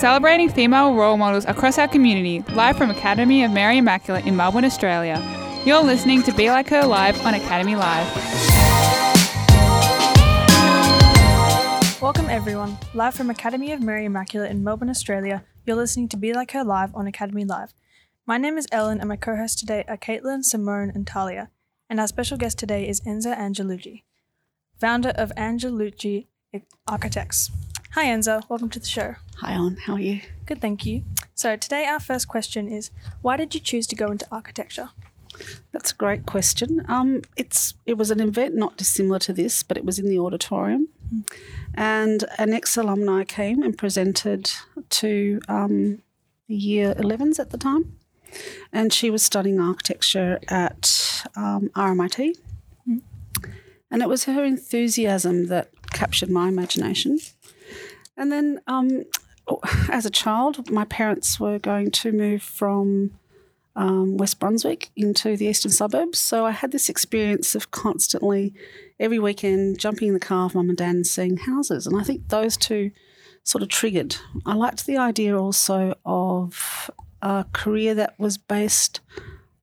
celebrating female role models across our community, live from Academy of Mary Immaculate in Melbourne, Australia. You're listening to Be Like Her Live on Academy Live. Welcome everyone. Live from Academy of Mary Immaculate in Melbourne, Australia, you're listening to Be Like Her Live on Academy Live. My name is Ellen and my co-hosts today are Caitlin, Simone, and Talia. And our special guest today is Enza Angelucci, founder of Angelucci Architects. Hi Enza. welcome to the show. Hi, Ellen. How are you? Good, thank you. So today our first question is, why did you choose to go into architecture? That's a great question. Um, it's it was an event not dissimilar to this, but it was in the auditorium, and an ex alumni came and presented to um, the year 11s at the time, and she was studying architecture at um, RMIT, and it was her enthusiasm that captured my imagination. And then, um, as a child, my parents were going to move from um, West Brunswick into the eastern suburbs. So I had this experience of constantly, every weekend, jumping in the car with mum and dad and seeing houses. And I think those two sort of triggered. I liked the idea also of a career that was based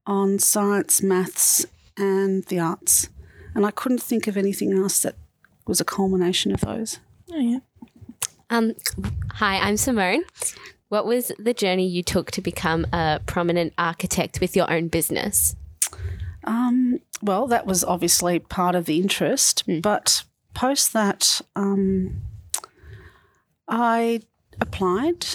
on science, maths, and the arts. And I couldn't think of anything else that was a culmination of those. Oh yeah. Um, hi, I'm Simone. What was the journey you took to become a prominent architect with your own business? Um, well, that was obviously part of the interest, but post that, um, I applied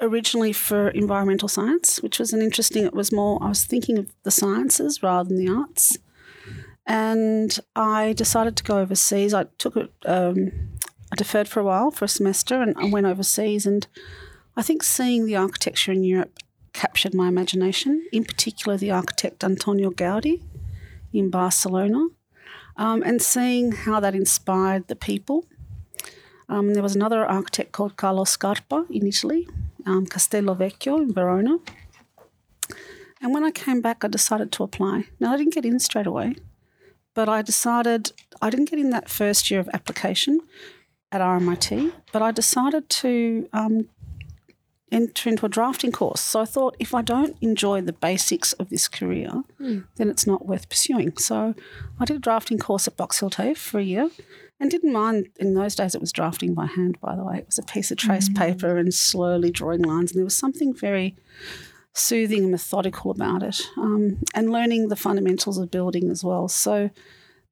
originally for environmental science, which was an interesting. It was more I was thinking of the sciences rather than the arts, and I decided to go overseas. I took it. Um, I deferred for a while for a semester, and I went overseas. And I think seeing the architecture in Europe captured my imagination. In particular, the architect Antonio Gaudi in Barcelona, um, and seeing how that inspired the people. Um, there was another architect called Carlo Scarpa in Italy, um, Castello Vecchio in Verona. And when I came back, I decided to apply. Now, I didn't get in straight away, but I decided I didn't get in that first year of application at RMIT, but I decided to um, enter into a drafting course. So I thought if I don't enjoy the basics of this career, then it's not worth pursuing. So I did a drafting course at Box Hill TAFE for a year and didn't mind. In those days, it was drafting by hand, by the way. It was a piece of trace paper and slowly drawing lines. And there was something very soothing and methodical about it um, and learning the fundamentals of building as well. So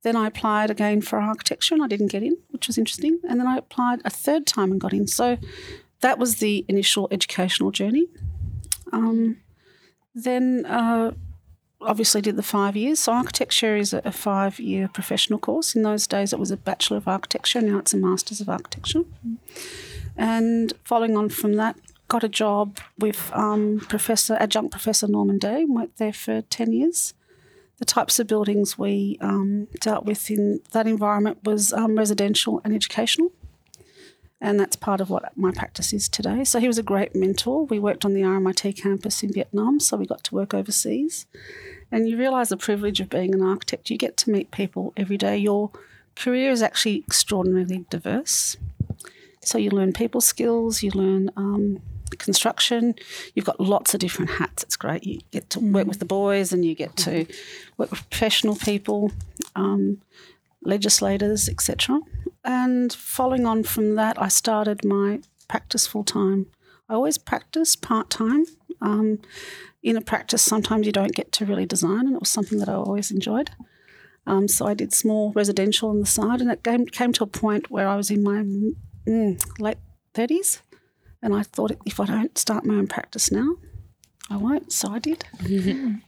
then I applied again for architecture and I didn't get in, which was interesting. And then I applied a third time and got in. So that was the initial educational journey. Um, then uh, obviously did the five years. So architecture is a, a five-year professional course. In those days, it was a bachelor of architecture. Now it's a master's of architecture. And following on from that, got a job with um, Professor adjunct Professor Norman Day. Worked there for ten years. The types of buildings we um, dealt with in that environment was um, residential and educational and that's part of what my practice is today. So he was a great mentor. We worked on the RMIT campus in Vietnam, so we got to work overseas. And you realise the privilege of being an architect. You get to meet people every day. Your career is actually extraordinarily diverse. So you learn people skills, you learn um, construction. You've got lots of different hats. It's great. You get to work with the boys, and you get to work with professional people. Um, legislators, etc. And following on from that, I started my practice full time. I always practice part time. Um, in a practice, sometimes you don't get to really design, and it was something that I always enjoyed. Um, so I did small residential on the side, and it came, came to a point where I was in my mm, late 30s, and I thought if I don't start my own practice now, I won't. So I did.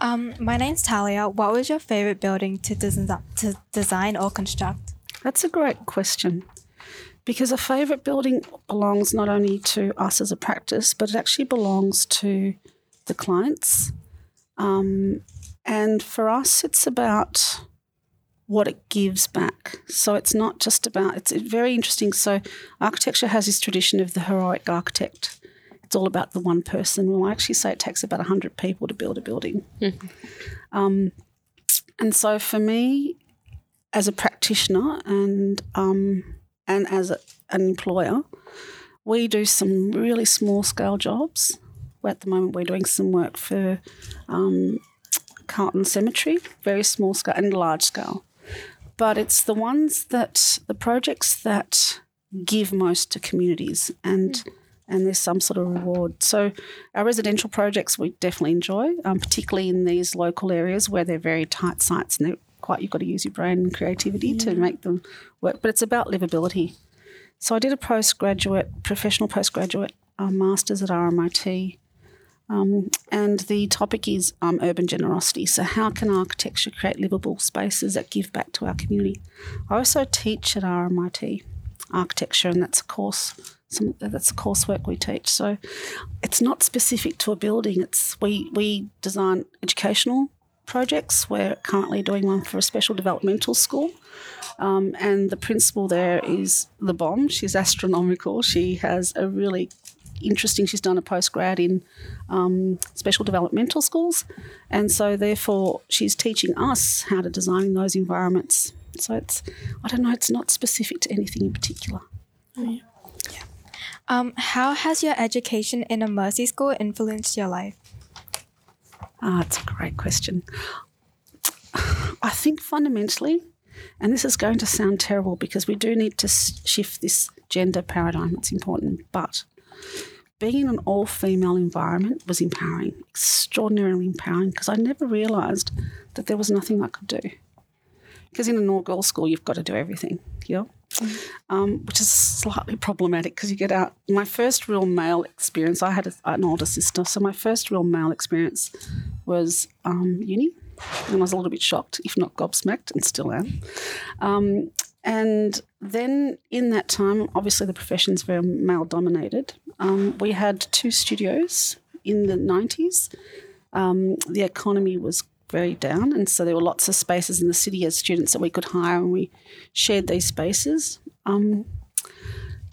Um, my name's Talia. What was your favorite building to, des- to design or construct? That's a great question because a favourite building belongs not only to us as a practice, but it actually belongs to the clients. Um, and for us, it's about what it gives back. So it's not just about, it's very interesting. So architecture has this tradition of the heroic architect. It's all about the one person. Well, I actually say it takes about 100 people to build a building. um, and so for me, as a practitioner and um, and as a, an employer, we do some really small scale jobs. At the moment, we're doing some work for um, Carlton Cemetery, very small scale and large scale. But it's the ones that, the projects that give most to communities and and there's some sort of reward. So our residential projects we definitely enjoy, um, particularly in these local areas where they're very tight sites and they're quite you've got to use your brain and creativity to make them work. But it's about livability. So I did a postgraduate, professional postgraduate um, masters at RMIT. Um, and the topic is um, urban generosity. So, how can architecture create livable spaces that give back to our community? I also teach at RMIT architecture, and that's a course. Some, that's the coursework we teach. So, it's not specific to a building. It's we we design educational projects. We're currently doing one for a special developmental school. Um, and the principal there is the bomb. She's astronomical. She has a really interesting. She's done a postgrad in um, special developmental schools, and so therefore she's teaching us how to design in those environments. So it's I don't know. It's not specific to anything in particular. Um, how has your education in a Mercy school influenced your life? Ah, it's a great question. I think fundamentally, and this is going to sound terrible because we do need to shift this gender paradigm. It's important, but being in an all female environment was empowering, extraordinarily empowering, because I never realised that there was nothing I could do. Because in an all girls school, you've got to do everything, yeah? Um, which is slightly problematic because you get out. My first real male experience, I had a, an older sister, so my first real male experience was um, uni, and I was a little bit shocked, if not gobsmacked, and still am. Um, and then in that time, obviously the profession's very male dominated. Um, we had two studios in the 90s. Um, the economy was very down, and so there were lots of spaces in the city as students that we could hire, and we shared these spaces. Um,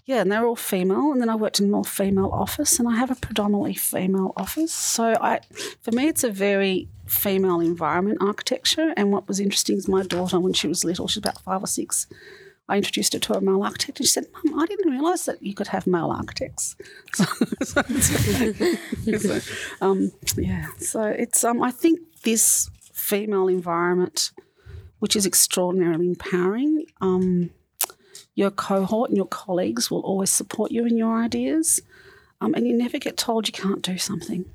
yeah, and they were all female. And then I worked in an all female office, and I have a predominantly female office. So I, for me, it's a very female environment architecture. And what was interesting is my daughter, when she was little, she's about five or six. I introduced her to a male architect, and she said, "Mum, I didn't realise that you could have male architects." So, um, yeah, so it's um, I think this female environment, which is extraordinarily empowering. Um, your cohort and your colleagues will always support you in your ideas, um, and you never get told you can't do something.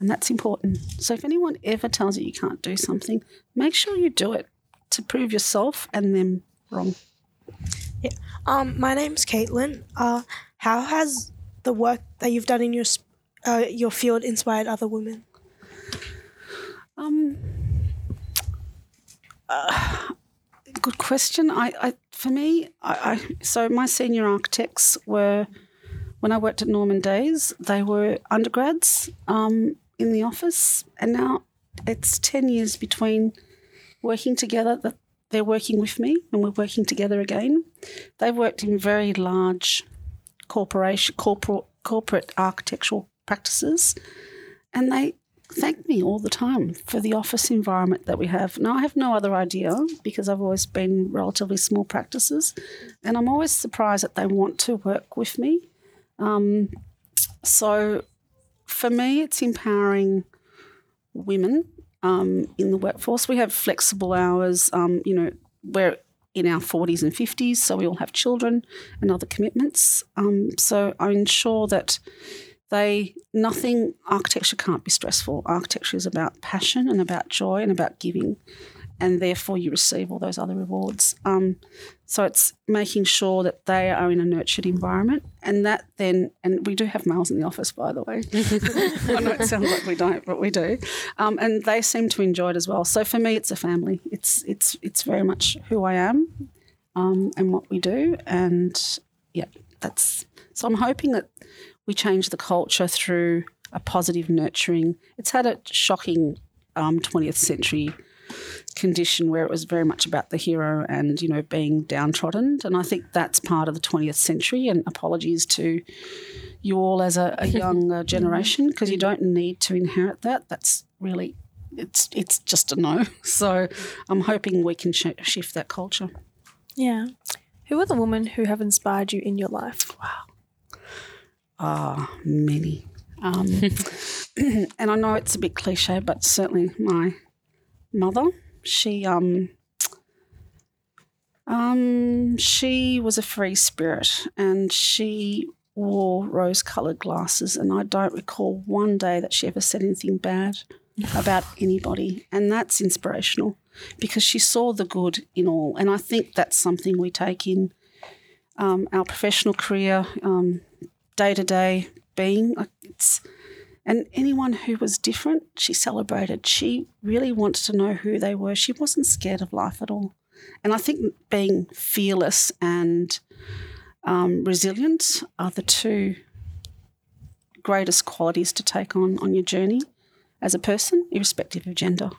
And that's important. So if anyone ever tells you you can't do something, make sure you do it to prove yourself and them wrong. Yeah. Um, my name's Caitlin. Uh, how has the work that you've done in your uh, your field inspired other women? Um, uh, good question. I, I for me, I, I so my senior architects were when I worked at Norman Day's. They were undergrads um, in the office, and now it's ten years between working together. That they're working with me, and we're working together again. They've worked in very large corporation, corporate, corporate architectural practices, and they thank me all the time for the office environment that we have. Now, I have no other idea because I've always been relatively small practices, and I'm always surprised that they want to work with me. Um, so, for me, it's empowering women um, in the workforce. We have flexible hours. Um, you know, we're in our 40s and 50s, so we all have children and other commitments. Um, so I ensure that they nothing architecture can't be stressful. Architecture is about passion and about joy and about giving, and therefore you receive all those other rewards. Um, so it's making sure that they are in a nurtured environment, and that then and we do have males in the office, by the way. I know it sounds like we don't, but we do, um, and they seem to enjoy it as well. So for me, it's a family. It's it's it's very much who I am, um, and what we do, and yeah, that's. So I'm hoping that we change the culture through a positive nurturing. It's had a shocking um, 20th century condition where it was very much about the hero and you know being downtrodden and i think that's part of the 20th century and apologies to you all as a, a younger generation because you don't need to inherit that that's really it's it's just a no so i'm hoping we can sh- shift that culture Yeah. Who are the women who have inspired you in your life? Wow. Ah, many. Um, and I know it's a bit cliche, but certainly my mother, she um, um, she was a free spirit, and she wore rose-colored glasses, and I don't recall one day that she ever said anything bad about anybody, and that's inspirational because she saw the good in all, and I think that's something we take in um, our professional career, day to day being. It's, and anyone who was different, she celebrated. She really wanted to know who they were. She wasn't scared of life at all. And I think being fearless and um, resilient are the two greatest qualities to take on on your journey as a person, irrespective of gender.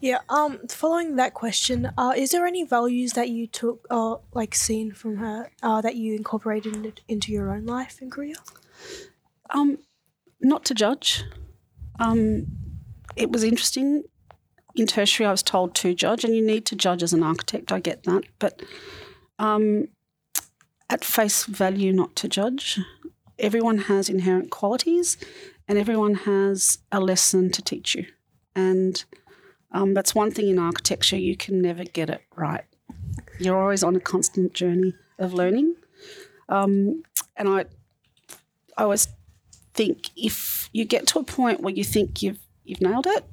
Yeah. Um. Following that question, uh, is there any values that you took, uh, like seen from her, uh, that you incorporated into your own life and career? Um, not to judge. Um, it was interesting. In tertiary, I was told to judge, and you need to judge as an architect. I get that, but um, at face value, not to judge. Everyone has inherent qualities, and everyone has a lesson to teach you. And um, that's one thing in architecture, you can never get it right. You're always on a constant journey of learning. Um, and I, I always think if you get to a point where you think you've, you've nailed it,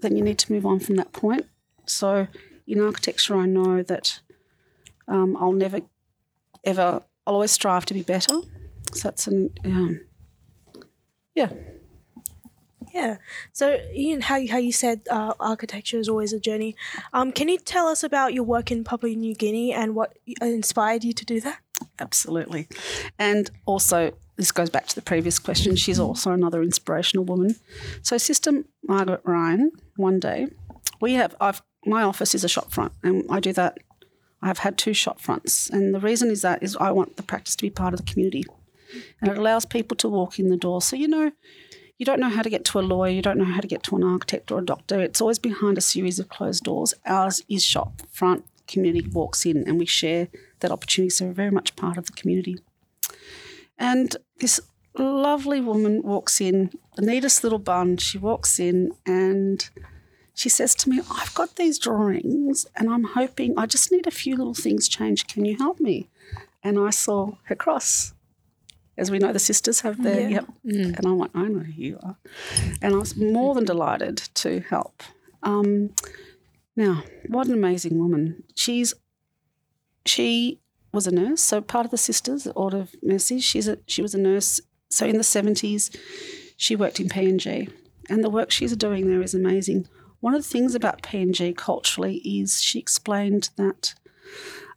then you need to move on from that point. So in architecture, I know that um, I'll never, ever, I'll always strive to be better. So that's an, um, yeah. Yeah. So, Ian, how you, how you said uh, architecture is always a journey. Um, can you tell us about your work in Papua New Guinea and what inspired you to do that? Absolutely. And also, this goes back to the previous question. She's also another inspirational woman. So, Sister Margaret Ryan, one day, we have, I've, my office is a shop front, and I do that. I've had two shop fronts. And the reason is that is I want the practice to be part of the community. And it allows people to walk in the door. So, you know, you don't know how to get to a lawyer, you don't know how to get to an architect or a doctor. It's always behind a series of closed doors. Ours is shop front, community walks in, and we share that opportunity. So we're very much part of the community. And this lovely woman walks in, the neatest little bun. She walks in and she says to me, I've got these drawings and I'm hoping I just need a few little things changed. Can you help me? And I saw her cross. As we know, the sisters have their, Yeah. yep. And I'm like, I know who you are. And I was more than delighted to help. Um, now, what an amazing woman. She's she was a nurse, so part of the sisters, Order of Mercy. She's a she was a nurse. So in the seventies, she worked in PNG, and the work she's doing there is amazing. One of the things about PNG culturally is she explained that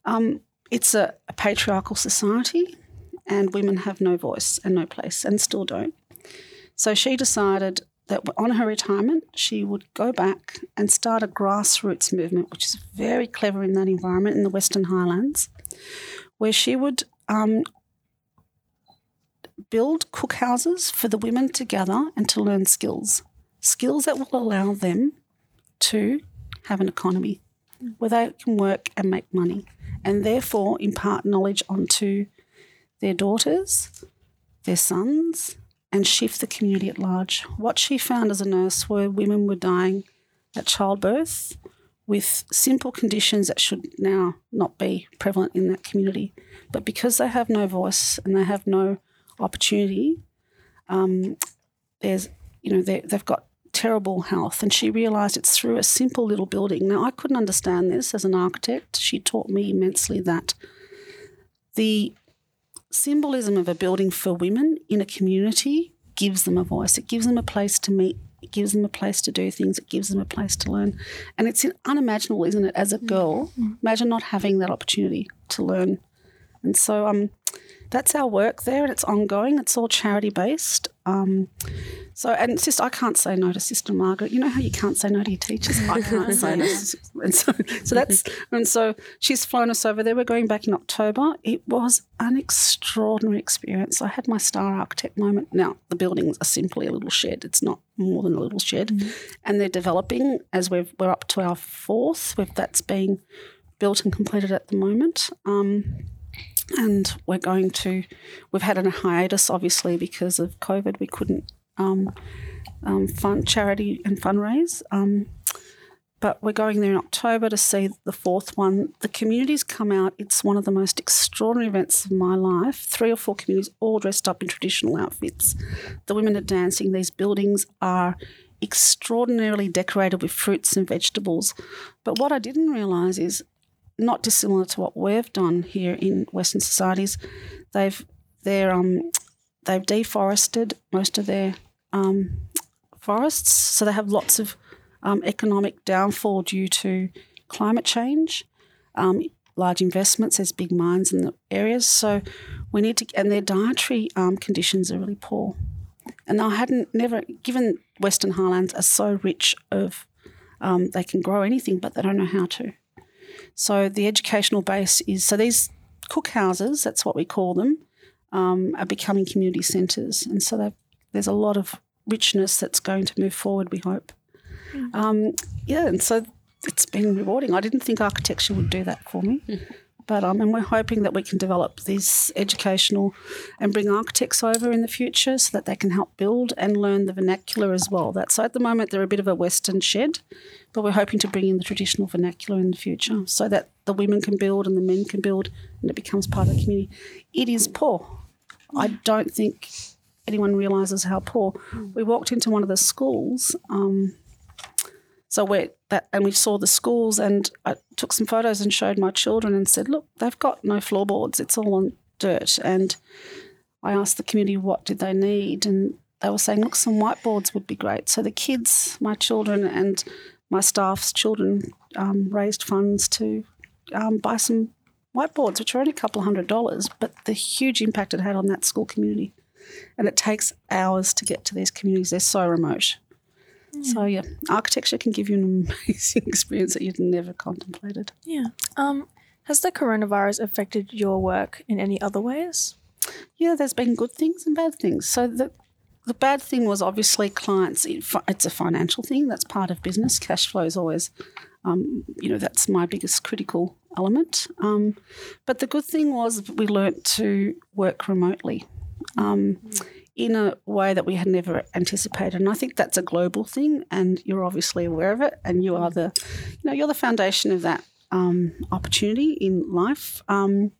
um, it's a, a patriarchal society, and women have no voice and no place, and still don't. So she decided that on her retirement, she would go back and start a grassroots movement, which is very clever in that environment in the Western Highlands, where she would um, build cookhouses for the women to gather and to learn skills, skills that will allow them to have an economy where they can work and make money, and therefore impart knowledge onto their daughters, their sons, and shift the community at large. What she found as a nurse were women were dying at childbirth with simple conditions that should now not be prevalent in that community. But because they have no voice and they have no opportunity, um, there's, you know, they- they've got terrible health. And she realised it's through a simple little building. Now, I couldn't understand this as an architect. She taught me immensely that the symbolism of a building for women in a community gives them a voice. It gives them a place to meet. It gives them a place to do things. It gives them a place to learn. And it's unimaginable, isn't it, as a girl? Imagine not having that opportunity to learn. And so um, that's our work there, and it's ongoing. It's all charity based. Um, so, and sister, I can't say no to Sister Margaret. You know how you can't say no to your teachers. I can't say no. And so, so that's and so she's flown us over there. We're going back in October. It was an extraordinary experience. I had my star architect moment. Now the buildings are simply a little shed. It's not more than a little shed, and they're developing as we've, we're up to our fourth. With that's being built and completed at the moment. Um, and we're going to. We've had a hiatus, obviously, because of COVID. We couldn't um, um, fund charity and fundraise. Um, but we're going there in October to see the fourth one. The communities come out. It's one of the most extraordinary events of my life. Three or four communities all dressed up in traditional outfits. The women are dancing. These buildings are extraordinarily decorated with fruits and vegetables. But what I didn't realise is not dissimilar to what we've done here in Western societies. They've they're um, they've deforested most of their um, forests, so they have lots of um, economic downfall due to climate change, um, large investments. There's big mines in the areas, so we need to. And their dietary um, conditions are really poor. And I hadn't never given Western Highlands are so rich of um, they can grow anything, but they don't know how to. So the educational base is so these cookhouses, that's what we call them, um, are becoming community centres, and so there's a lot of richness that's going to move forward. We hope. Mm. Um, yeah, and so it's been rewarding. I didn't think architecture would do that for me. Mm. But um, and we're hoping that we can develop this educational and bring architects over in the future so that they can help build and learn the vernacular as well. That so at the moment they're a bit of a Western shed, but we're hoping to bring in the traditional vernacular in the future so that the women can build and the men can build and it becomes part of the community. It is poor. I don't think anyone realises how poor. We walked into one of the schools. Um, so we that and we saw the schools and I took some photos and showed my children and said, look, they've got no floorboards. It's all on dirt. And I asked the community what did they need and they were saying, look, some whiteboards would be great. So the kids, my children and my staff's children um, raised funds to um, buy some whiteboards, which are only a couple hundred dollars, but the huge impact it had on that school community. And it takes hours to get to these communities. They're so remote. So yeah, architecture can give you an amazing experience that you'd never contemplated. Yeah. Um, has the coronavirus affected your work in any other ways? Yeah, there's been good things and bad things. So the the bad thing was obviously clients. It's a financial thing. That's part of business. Cash flow is always, um, you know, that's my biggest critical element. Um, but the good thing was we learnt to work remotely. Um, in a way that we had never anticipated. And I think that's a global thing, and you're obviously aware of it, and you are the, you know, you're the foundation of that um, opportunity in life. Um,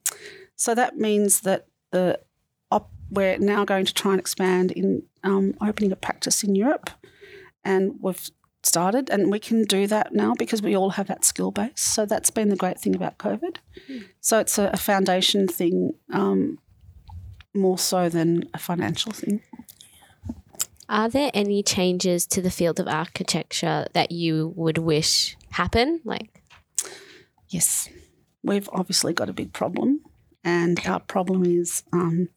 so that means that the op- we're now going to try and expand in um, opening a practice in Europe, and we've started, and we can do that now because we all have that skill base. So that's been the great thing about COVID. Mm. So it's a, a foundation thing um, more so than a financial thing. Are there any changes to the field of architecture that you would wish happen? Like, yes, we've obviously got a big problem, and our problem is um,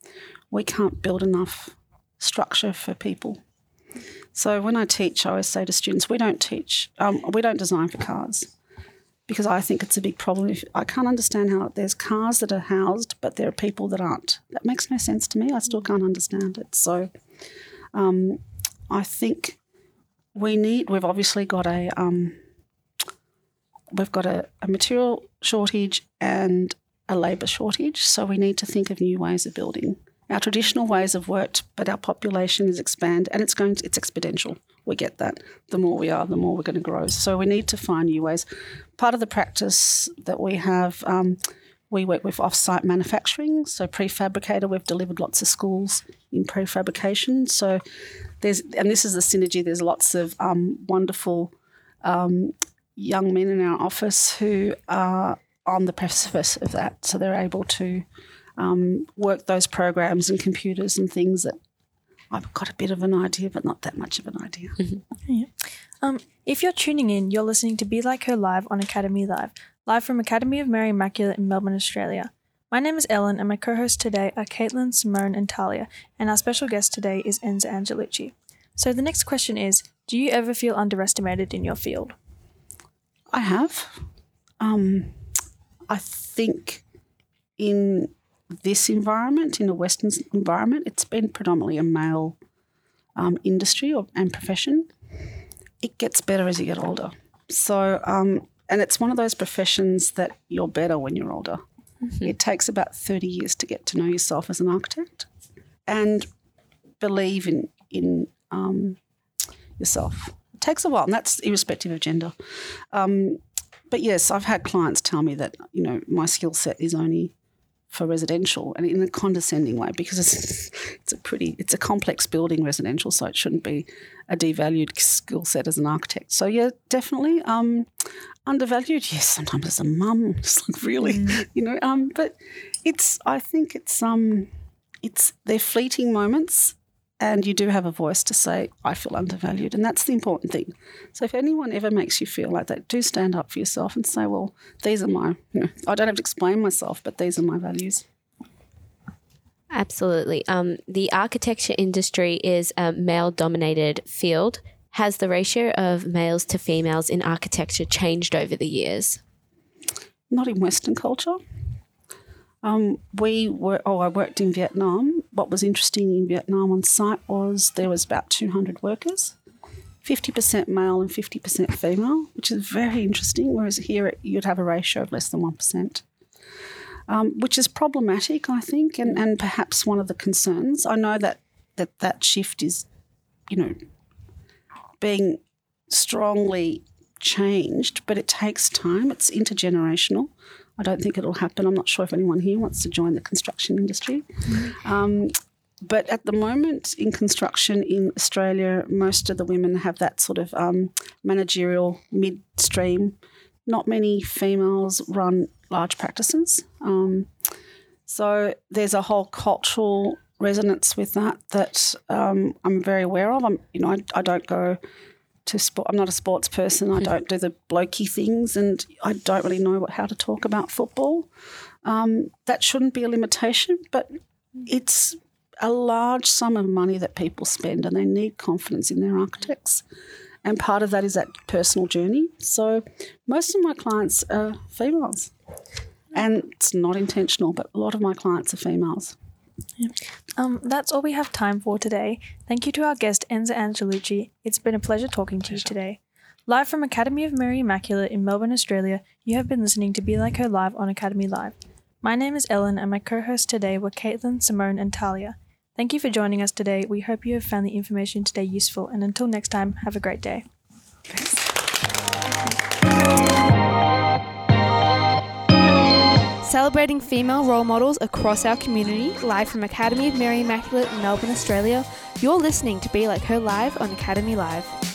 we can't build enough structure for people. So when I teach, I always say to students, we don't teach, um, we don't design for cars because I think it's a big problem. If, I can't understand how there's cars that are housed, but there are people that aren't. That makes no sense to me. I still can't understand it. So um, I think we need. We've obviously got a um, we've got a, a material shortage and a labour shortage. So we need to think of new ways of building. Our traditional ways have worked, but our population is expand and it's going to, it's exponential. We get that. The more we are, the more we're going to grow. So we need to find new ways. Part of the practice that we have, um, we work with off-site manufacturing. So prefabricator, we've delivered lots of schools in prefabrication. So there's, and this is the synergy. There's lots of um, wonderful um, young men in our office who are on the precipice of that. So they're able to um, work those programs and computers and things that I've got a bit of an idea, but not that much of an idea. Mm-hmm. Yeah. Um, if you're tuning in, you're listening to Be Like Her Live on Academy Live, live from Academy of Mary Immaculate in Melbourne, Australia. My name is Ellen, and my co hosts today are Caitlin, Simone, and Talia, and our special guest today is Enza Angelucci. So the next question is Do you ever feel underestimated in your field? I have. Um, I think in this environment, in a Western environment, it's been predominantly a male um, industry or, and profession. It gets better as you get older. So, um, and it's one of those professions that you're better when you're older. It takes about 30 years to get to know yourself as an architect and believe in, in um, yourself. It takes a while, and that's irrespective of gender. Um, but yes, I've had clients tell me that, you know, my skill set is only for residential and in a condescending way because it's it's a pretty it's a complex building residential so it shouldn't be a devalued skill set as an architect so yeah definitely um undervalued yes sometimes as a mum it's like really mm. you know um but it's i think it's um it's they're fleeting moments and you do have a voice to say, I feel undervalued. And that's the important thing. So if anyone ever makes you feel like that, do stand up for yourself and say, well, these are my, you know, I don't have to explain myself, but these are my values. Absolutely. Um, the architecture industry is a male dominated field. Has the ratio of males to females in architecture changed over the years? Not in Western culture. Um, we were, oh, I worked in Vietnam. What was interesting in Vietnam on site was there was about 200 workers, 50% male and 50% female, which is very interesting. Whereas here you'd have a ratio of less than 1%. Um, which is problematic, I think, and, and perhaps one of the concerns. I know that, that that shift is, you know, being strongly changed, but it takes time. It's intergenerational. I don't think it'll happen. I'm not sure if anyone here wants to join the construction industry. Um, but at the moment in construction in Australia, most of the women have that sort of um, managerial midstream. Not many females run large practices. Um, so there's a whole cultural resonance with that that um, I'm very aware of. I'm, you know, I, I don't go to sport. I'm not a sports person. I don't do the blokey things, and I don't really know what, how to talk about football. Um, that shouldn't be a limitation, but it's a large sum of money that people spend, and they need confidence in their architects. And part of that is that personal journey. So most of my clients are females, and it's not intentional, but a lot of my clients are females. Yeah. Um, that's all we have time for today. Thank you to our guest Enza Angelucci. It's been a pleasure talking to you today. Live from Academy of Mary Immaculate in Melbourne, Australia, you have been listening to Be Like Her Live on Academy Live. My name is Ellen, and my co hosts today were Caitlin, Simone, and Talia. Thank you for joining us today. We hope you have found the information today useful, and until next time, have a great day. Thanks. Celebrating female role models across our community, live from Academy of Mary Immaculate in Melbourne, Australia, you're listening to Be Like Her Live on Academy Live.